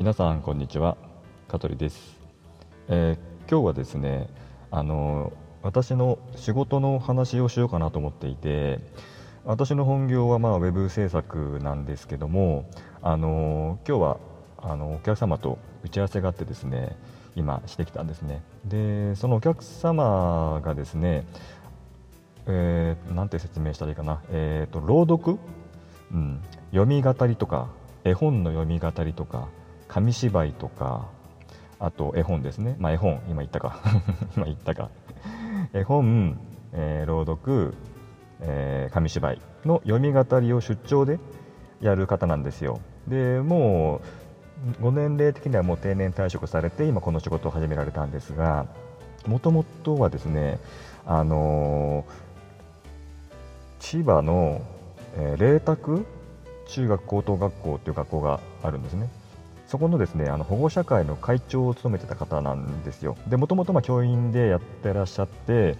皆さんこんにちは。香取です、えー、今日はですねあの私の仕事の話をしようかなと思っていて私の本業はまあウェブ制作なんですけどもあの今日はあのお客様と打ち合わせがあってですね今してきたんですね。でそのお客様がですねえー、なんて説明したらいいかな、えーと、朗読、うん、読み語りとか絵本の読み語りとか紙芝居とかあと絵本ですね、まあ、絵本今言ったか。今言ったか。絵本、えー、朗読、えー、紙芝居の読み語りを出張でやる方なんですよ。でもうご年齢的にはもう定年退職されて今この仕事を始められたんですがもともとはですねあのー千葉の、えー、麗澤中学高等学校という学校があるんですね。そこのですねあの保護者会の会長を務めてた方なんですよ。でもともと教員でやってらっしゃって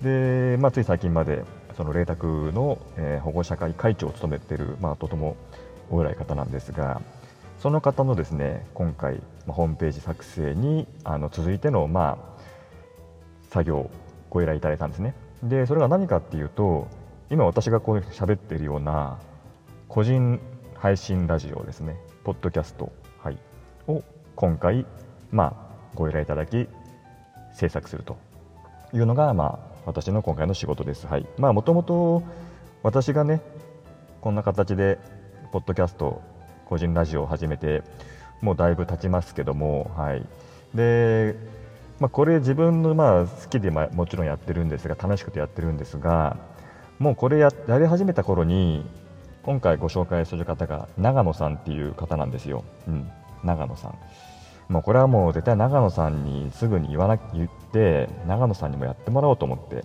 で、まあ、つい最近までその麗澤の、えー、保護者会会長を務めている、まあ、とてもお偉い方なんですがその方のですね今回、まあ、ホームページ作成にあの続いての、まあ、作業ご依頼いただいたんですね。でそれが何かっていうと今私がこう喋ってるような個人配信ラジオですね、ポッドキャスト、を今回、まあ、ご依頼いただき制作するというのが、まあ、私の今回の仕事です。はい、まあもともと私がねこんな形でポッドキャスト個人ラジオを始めてもうだいぶ経ちますけども、はい、でまあ、これ自分のまあ好きでもちろんやってるんですが楽しくてやってるんですがもうこれややり始めた頃に今回ご紹介する方が長野さんっていう方なんですよ、うん、長野さん。もうこれはもう絶対長野さんにすぐに言わな言って長野さんにもやってもらおうと思って。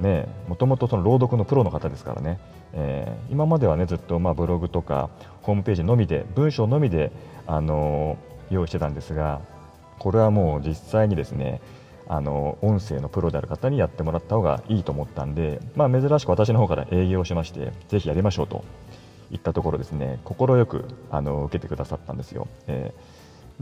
ねもともとその朗読のプロの方ですからね、えー、今まではねずっとまあブログとかホームページのみで文章のみで、あのー、用意してたんですがこれはもう実際にですねあの音声のプロである方にやってもらった方がいいと思ったんで、まあ、珍しく私の方から営業しましてぜひやりましょうと。言ったところですね快くあの受けてくださったんですよ。え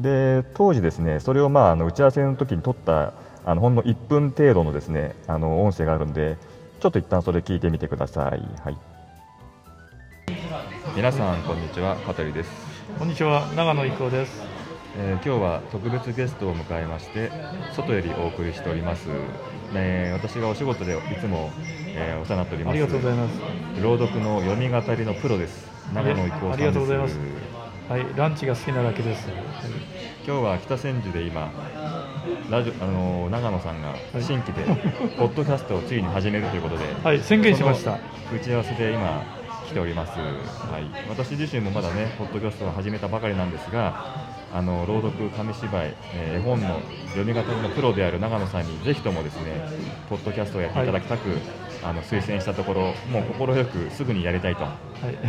ー、で当時ですねそれをまああの打ち合わせの時に撮ったあのほんの1分程度のですねあの音声があるんでちょっと一旦それ聞いてみてください。はい。皆さんこんにちは香取です。こんにちは長野郁夫です。えー、今日は特別ゲストを迎えまして外よりお送りしております、えー、私がお仕事でいつも、えー、お世話になっております。ありがとうございます。朗読の読み語りのプロです。長野郁夫ありがとうございます。はいランチが好きなだけです、今日は北千住で今ラジあの長野さんが新規で、ポッドキャストをついに始めるということで、はい宣言しました。打ち合わせで今来ております、はい、私自身もまだねポッドキャストを始めたばかりなんですがあの朗読紙芝居、えー、絵本の読み語りのプロである長野さんにぜひともですねポッドキャストをやっていただきたく、はい、あの推薦したところもう快くすぐにやりたいとい。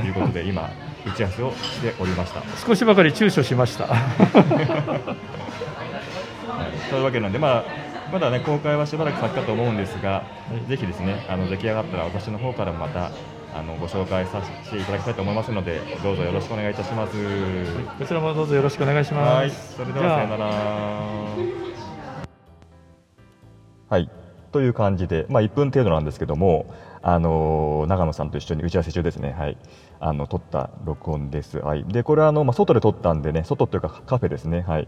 うことで、はい、今打ち合わせをしておりました。少しばかり躊躇しました、はい、というわけなんでまあまだね公開はしばらく先かと思うんですが、ぜひですねあの出来上がったら私の方からもまたあのご紹介させていただきたいと思いますのでどうぞよろしくお願いいたします、はい、こちらもどうぞよろしくお願いします。それではさよなら。はいという感じで、まあ、1分程度なんですけども、あの長野さんと一緒に打ち合わせ中ですね、はい、あの撮った録音です。はい、でこれはあの、まあ、外で撮ったんでね、外というかカフェですね、はい、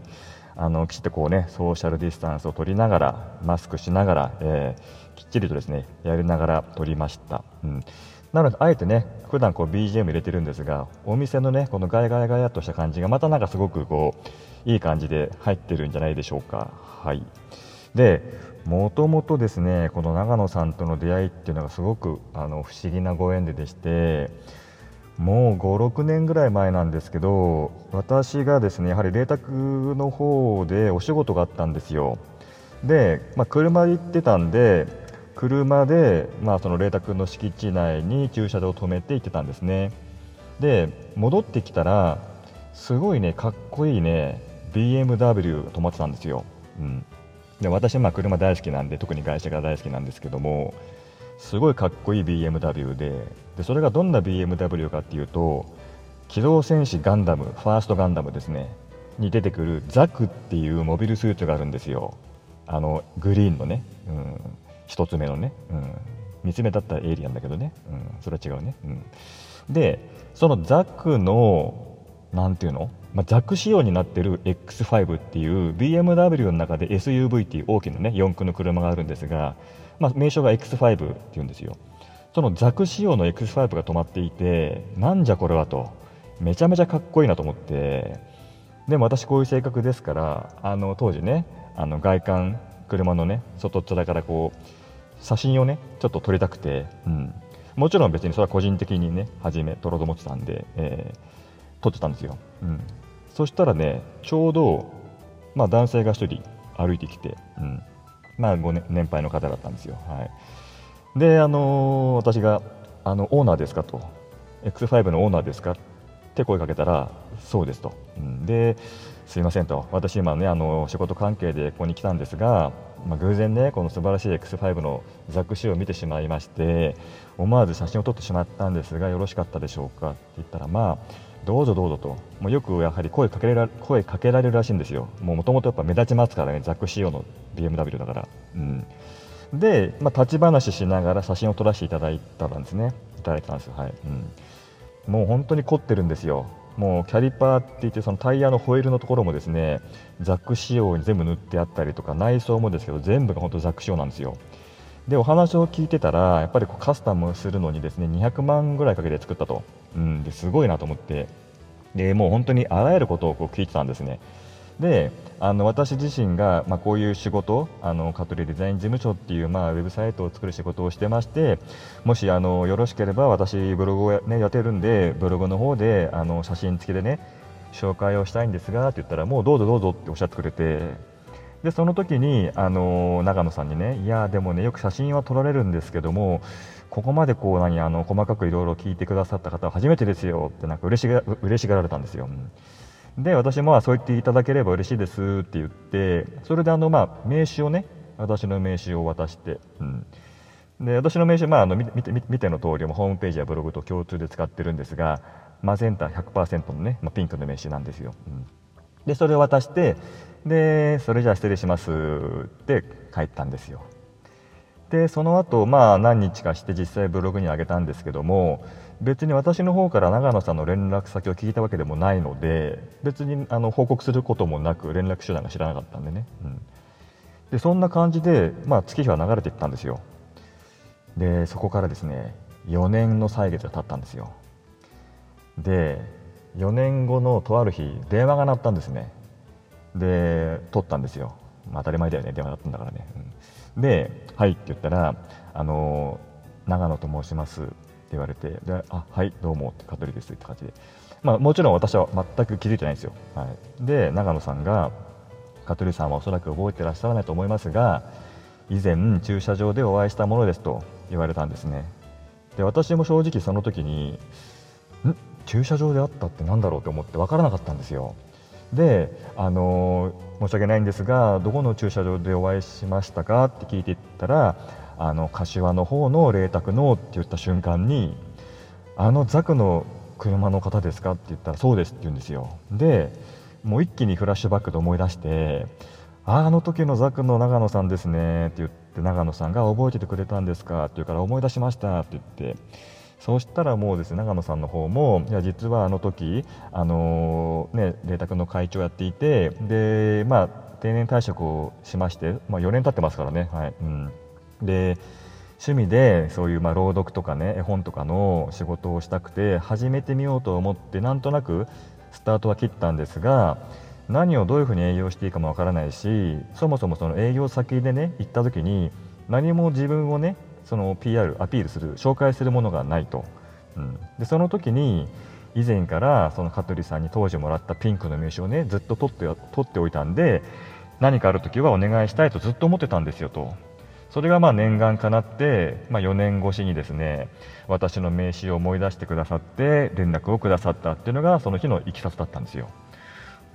あのきちっとこうねソーシャルディスタンスを取りながら、マスクしながら、えー、きっちりとですねやりながら撮りました。うんなので、あえてね、普段こう BGM 入れてるんですが、お店のね、このガヤガヤガヤっとした感じが、またなんかすごくこう、いい感じで入ってるんじゃないでしょうか。はい。で、もともとですね、この長野さんとの出会いっていうのがすごくあの不思議なご縁ででして、もう5、6年ぐらい前なんですけど、私がですね、やはり麗澤の方でお仕事があったんですよ。で、まあ、車で行ってたんで、車で、まあ、その麗澤の敷地内に駐車場を止めて行ってたんですね。で戻ってきたらすごいねかっこいいね BMW が止まってたんですよ、うん、で私まあ車大好きなんで特に外車が大好きなんですけどもすごいかっこいい BMW ででそれがどんな BMW かっていうと機動戦士ガンダムファーストガンダムですねに出てくるザクっていうモビルスーツがあるんですよ。あのグリーンのね、うん、1つ目のね、うん、3つ目だったらエイリアンだけどね、うん、それは違うね、うん、でそのザクのなんていうの、まあ、ザク仕様になってる X5 っていう BMW の中で SUV っていう大きなね4駆の車があるんですが、まあ、名称が X5 っていうんですよ。そのザク仕様の X5 が止まっていてなんじゃこれはと。めちゃめちゃかっこいいなと思って。でも私こういう性格ですからあの当時ねあの外観車のね外っ面からこう写真をねちょっと撮りたくて、うん、もちろん別にそれは個人的にね初め撮ろうと思ってたんで、えー、撮ってたんですよ、うん、そしたらねちょうど、まあ、男性が1人歩いてきて、うん。まあ、ご年年配の方だったんですよ、はい、で、あのー私があのオーナーですかと。X5 のオーナーですかって声かけたらそうですと、うん、ですいませんと。私今ねあの仕事関係でここに来たんですが、まあ、偶然ねこの素晴らしい X5 のザック仕様を見てしまいまして思わず写真を撮ってしまったんですがよろしかったでしょうか？って言ったらまあどうぞどうぞと。もうよくやはり声かけら声かけられるらしいんですよ。もともとやっぱ目立ちますからねザック仕様の BMW だから、うん、で、まあ、立ち話しながら写真を撮らせていただいたんですね。いただいたんですはい、うん、もう本当に凝ってるんですよ。もうキャリパーって言ってそのタイヤのホイールのところもですねザック仕様に全部塗ってあったりとか内装もですけど全部が本当ザック仕様なんですよ。でお話を聞いてたらやっぱりこうカスタムするのにですね200万ぐらいかけて作ったと、うん、ですごいなと思って。でもう本当にあらゆることをこう聞いてたんですね。であの私自身が、まあ、こういう仕事あのカトリーデザイン事務所っていう、まあ、ウェブサイトを作る仕事をしてましてもしあのよろしければ私ブログをや,、ね、やってるんでブログの方であの写真付きでね紹介をしたいんですがって言ったらもうどうぞどうぞっておっしゃってくれてでその時にあの長野さんにねいやでもねよく写真は撮られるんですけどもここまでこう何あの細かくいろいろ聞いてくださった方は初めてですよってなんか嬉しが嬉しがられたんですよ。で私もそう言っていただければ嬉しいですって言ってそれであの、まあ、名刺をね私の名刺を渡して、うん、で私の名刺、まあ、あの見て見て見ての通りもホームページやブログと共通で使ってるんですがマゼンタ100%のね、まあ、ピンクの名刺なんですよ、うん、でそれを渡してでそれじゃあ失礼しますって帰ったんですよ。でその後、まあ何日かして実際ブログに上げたんですけども別に私の方から長野さんの連絡先を聞いたわけでもないので別にあの報告することもなく連絡手段が知らなかったんでね、うん、でそんな感じで、まあ、月日は流れていったんですよ。でそこからですね4年の歳月が経ったんですよ。で4年後のとある日電話が鳴ったんですね。で取ったんですよ、まあ、当たり前だよね電話だったんだからね、うん、で「はい」って言ったら「あの長野と申します」って言われてであはいどうもって香取ですって感じで、まあ、もちろん私は全く気づいてないんですよ、はい、で長野さんが香取さんはおそらく覚えてらっしゃらないと思いますが以前駐車場でお会いしたものですと言われたんですね。で私も正直その時にん？駐車場で会ったって何だろうと思って分からなかったんですよ。で、あの申し訳ないんですがどこの駐車場でお会いしましたか？って聞いていったらあの柏の方の麗澤のって言った瞬間にあのザクの車の方ですか？って言ったらそうですって言うんですよ。でもう一気にフラッシュバックで思い出してああの時のザクの長野さんですねって言って長野さんが覚えててくれたんですか？って言うから思い出しましたって言ってそうしたらもうですね長野さんの方もいや実はあの時あのね麗澤の会長やっていてでまあ定年退職をしましてまあ4年経ってますからねはいうん。で趣味でそういうまあ朗読とかね絵本とかの仕事をしたくて始めてみようと思ってなんとなくスタートは切ったんですが何をどういうふうに営業していいかもわからないしそもそもその営業先でね行った時に何も自分をねその PR アピールする紹介するものがないと、うん、でその時に以前からその香取さんに当時もらったピンクの名刺をねずっと取って取っておいたんで何かある時はお願いしたいとずっと思ってたんですよと。それがまあ念願かなって、まあ、4年越しにですね私の名刺を思い出してくださって連絡をくださったっていうのがその日のいきさつだったんですよ。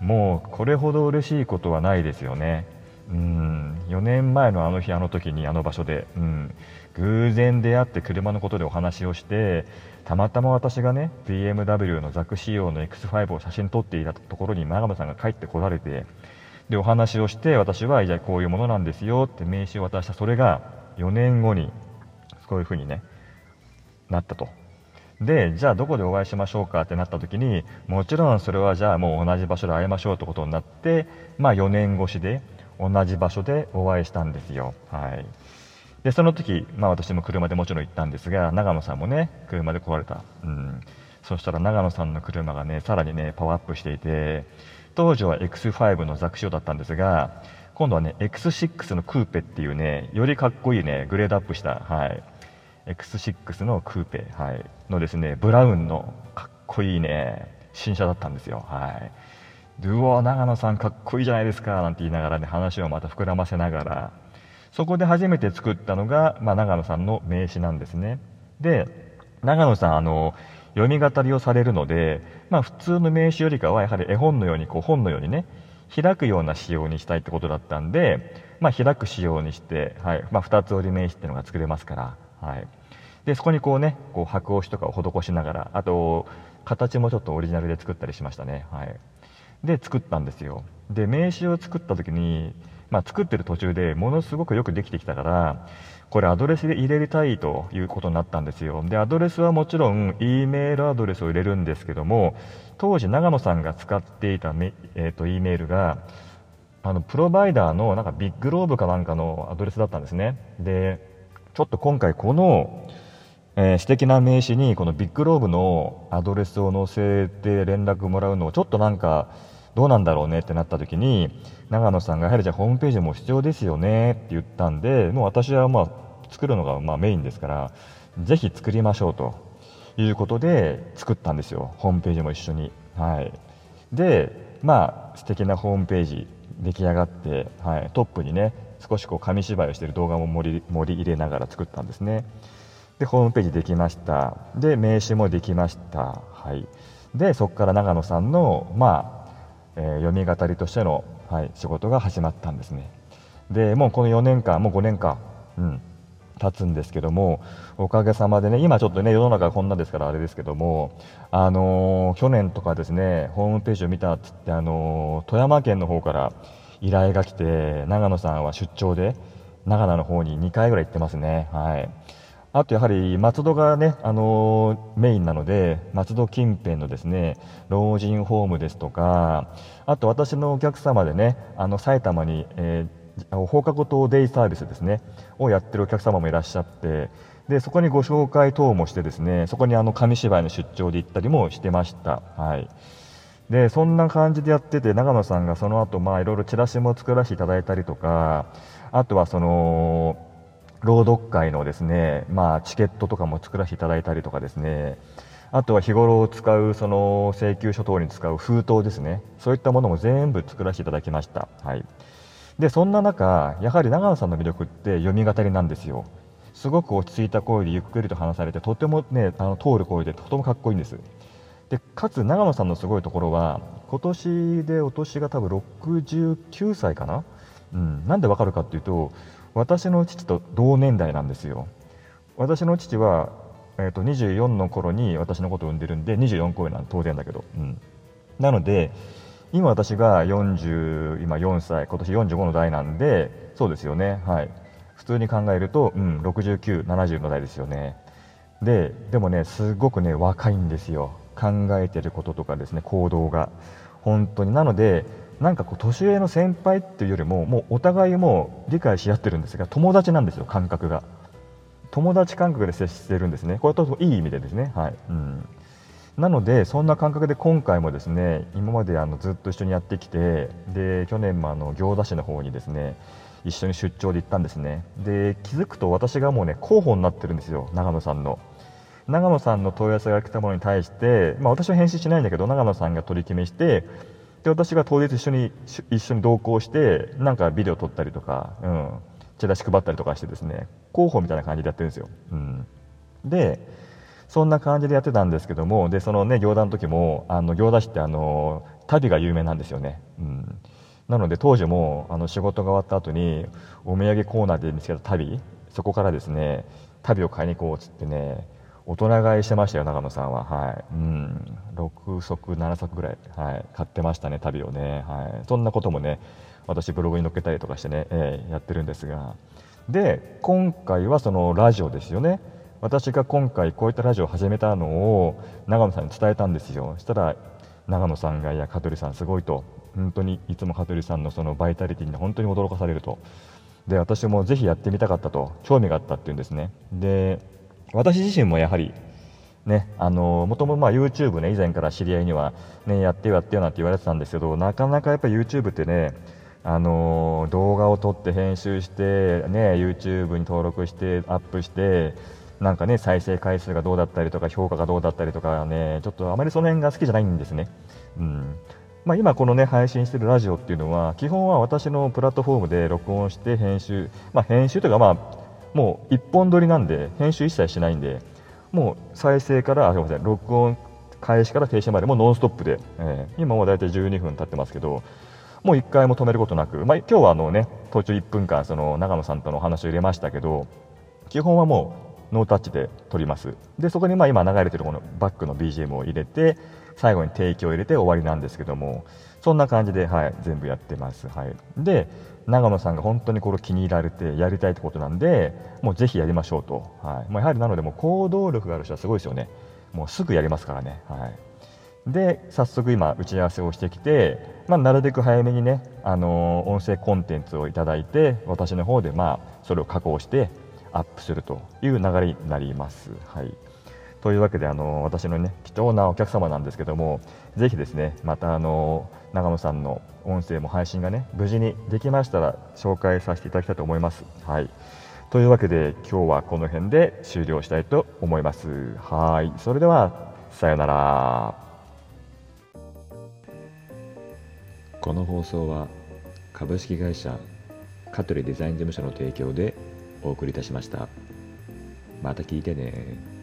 もうこれほど嬉しいことはないですよね。うん。4年前のあの日あの時にあの場所で、うん、偶然出会って車のことでお話をしてたまたま私がね BMW のザク仕様の X5 を写真撮っていたところに長野さんが帰ってこられてでお話をして私はじゃあこういうものなんですよって名刺を渡したそれが4年後にこういうふうにねなったと。でじゃあどこでお会いしましょうかってなった時にもちろんそれはじゃあもう同じ場所で会いましょうってことになってまあ4年越しで同じ場所でお会いしたんですよ。はい。でその時、まあ、私も車でもちろん行ったんですが長野さんもね車で来られた、うん、そしたら長野さんの車がねさらにねパワーアップしていて当時は X5 のザクシオだったんですが今度はね X6 のクーペっていうねよりかっこいいねグレードアップした、はい、X6 のクーペ、はい、のですねブラウンのかっこいいね新車だったんですよ。はい。うわ長野さんかっこいいじゃないですかなんて言いながらね話をまた膨らませながらそこで初めて作ったのが、まあ、長野さんの名刺なんですね。で長野さんあの読み語りをされるので、まあ、普通の名刺よりかはやはり絵本のようにこう本のようにね開くような仕様にしたいってことだったんで、まあ、開く仕様にして、はい。まあ、2つ折り名刺っていうのが作れますからはい、でそこにこうねこう白押しとかを施しながらあと形もちょっとオリジナルで作ったりしましたね、はい、で作ったんですよ。で名刺を作った時に、まあ、作ってる途中でものすごくよくできてきたからこれアドレスで入れたいということになったんですよ。でアドレスはもちろん E メールアドレスを入れるんですけども当時長野さんが使っていた、えーと、と E メールがあのプロバイダーのなんか BIGLOBE かなんかのアドレスだったんですね。でちょっと今回この、えー、素敵な名刺にこの BIGLOBE のアドレスを載せて連絡もらうのをちょっとなんかどうなんだろうねってなった時に長野さんがやはりじゃあホームページも必要ですよねって言ったんでもう私はまあ作るのがまメインですからぜひ作りましょうということで作ったんですよ。ホームページも一緒に。はい。でまあ素敵なホームページ出来上がって、はい、トップにね少しこう紙芝居をしてる動画も盛り盛り入れながら作ったんですね。でホームページできました。で名刺もできました。はい。でそこから長野さんのまあ、えー、読み語りとしての、はい、仕事が始まったんですねでもうこの4年間もう5年間うん経つんですけどもおかげさまでね今ちょっとね世の中こんなですからあれですけどもあのー、去年とかですねホームページを見たっつってあのー、富山県の方から依頼が来て長野さんは出張で長野の方に2回ぐらい行ってますね。はいあとやはり松戸がね、あの、メインなので松戸近辺のですね老人ホームですとかあと私のお客様でねあの埼玉に、えー、放課後等デイサービスですねをやってるお客様もいらっしゃってでそこにご紹介等もしてですねそこにあの紙芝居の出張で行ったりもしてました。はいでそんな感じでやってて長野さんがその後まあいろいろチラシも作らせていただいたりとかあとはその朗読会のですねまあチケットとかも作らせていただいたりとかですね。あとは日頃使うその請求書等に使う封筒ですね。そういったものも全部作らせていただきました、はい、でそんな中やはり長野さんの魅力って読み語りなんですよ。すごく落ち着いた声でゆっくりと話されてとてもねあの通る声でとてもかっこいいんです。でかつ長野さんのすごいところは今年でお年が多分69歳かな、うん、なんでわかるかっていうと私の父と同年代なんですよ。私の父は、えー、と24の頃に私のことを産んでるんで24個上なん当然だけど、うん、なので今私が40今4歳今年45の代なんでそうですよね。はい。普通に考えると、うん、6970の代ですよね。ででもねすごくね若いんですよ。考えてることとかですね行動が。本当に。なのでなんかこう年上の先輩っていうよりももうお互いも理解し合ってるんですが友達なんですよ感覚が。友達感覚で接してるんですね。これといい意味でですね。はい、うん、なのでそんな感覚で今回もですね今まであのずっと一緒にやってきてで去年もあの行田市の方にですね一緒に出張で行ったんですね。で気づくと私がもうね候補になってるんですよ長野さんの。長野さんの問い合わせが来たものに対して、まあ、私は返信しないんだけど長野さんが取り決めしてで私が当日一緒に一緒に同行してなんかビデオ撮ったりとか、うん、チラシ配ったりとかしてですね広報みたいな感じでやってるんですよ。うん、でそんな感じでやってたんですけどもでそのね行田の時もあの行田市ってあの旅が有名なんですよね。うんなので当時もあの仕事が終わった後にお土産コーナーで見つけた旅そこからですね旅を買いに行こうっつってね大人買いしてましたよ長野さんは。はい。うん。6足7足ぐらい、はい、買ってましたね旅をね、はい、そんなこともね私ブログに載っけたりとかしてね、えー、やってるんですが。で今回はそのラジオですよね。私が今回こういったラジオを始めたのを長野さんに伝えたんですよ。そしたら長野さんがいや香取さんすごいと。本当にいつも香取さんのそのバイタリティに本当に驚かされると。で私もぜひやってみたかったと。興味があったっていうんですね。で私自身もやはりね、あのもともと YouTube ね以前から知り合いには、ね、やってよやってよなんて言われてたんですけどなかなかやっぱ YouTube ってねあの動画を撮って編集して、ね、YouTube に登録してアップしてなんかね再生回数がどうだったりとか評価がどうだったりとかねちょっとあまりその辺が好きじゃないんですね。うんまあ、今このね配信してるラジオっていうのは基本は私のプラットフォームで録音して編集、まあ、編集というかまあもう一本撮りなんで編集一切しないんでもう再生からあすみません録音開始から停止までもうノンストップで、えー、今もう大体12分経ってますけどもう1回も止めることなく、まあ、今日はあのね途中1分間その長野さんとのお話を入れましたけど基本はもうノータッチで撮ります。でそこにまあ今流れてるこのバックの BGM を入れて最後に提供を入れて終わりなんですけどもそんな感じで、はい、全部やってます、はい、で長野さんが本当にこれ気に入られてやりたいってことなんでもうぜひやりましょうと、はい。まあ、やはりなのでも行動力がある人はすごいですよね。もうすぐやりますからね、はい、で早速今打ち合わせをしてきて、まあ、なるべく早めにね、あのー、音声コンテンツをいただいて私の方でまあそれを加工してアップするという流れになります。はい。というわけであの私のね貴重なお客様なんですけどもぜひですねまたあの長野さんの音声も配信がね無事にできましたら紹介させていただきたいと思います。はいというわけで今日はこの辺で終了したいと思います。はいそれではさようなら。この放送は株式会社香取デザイン事務所の提供でお送りいたしました。また聞いてね。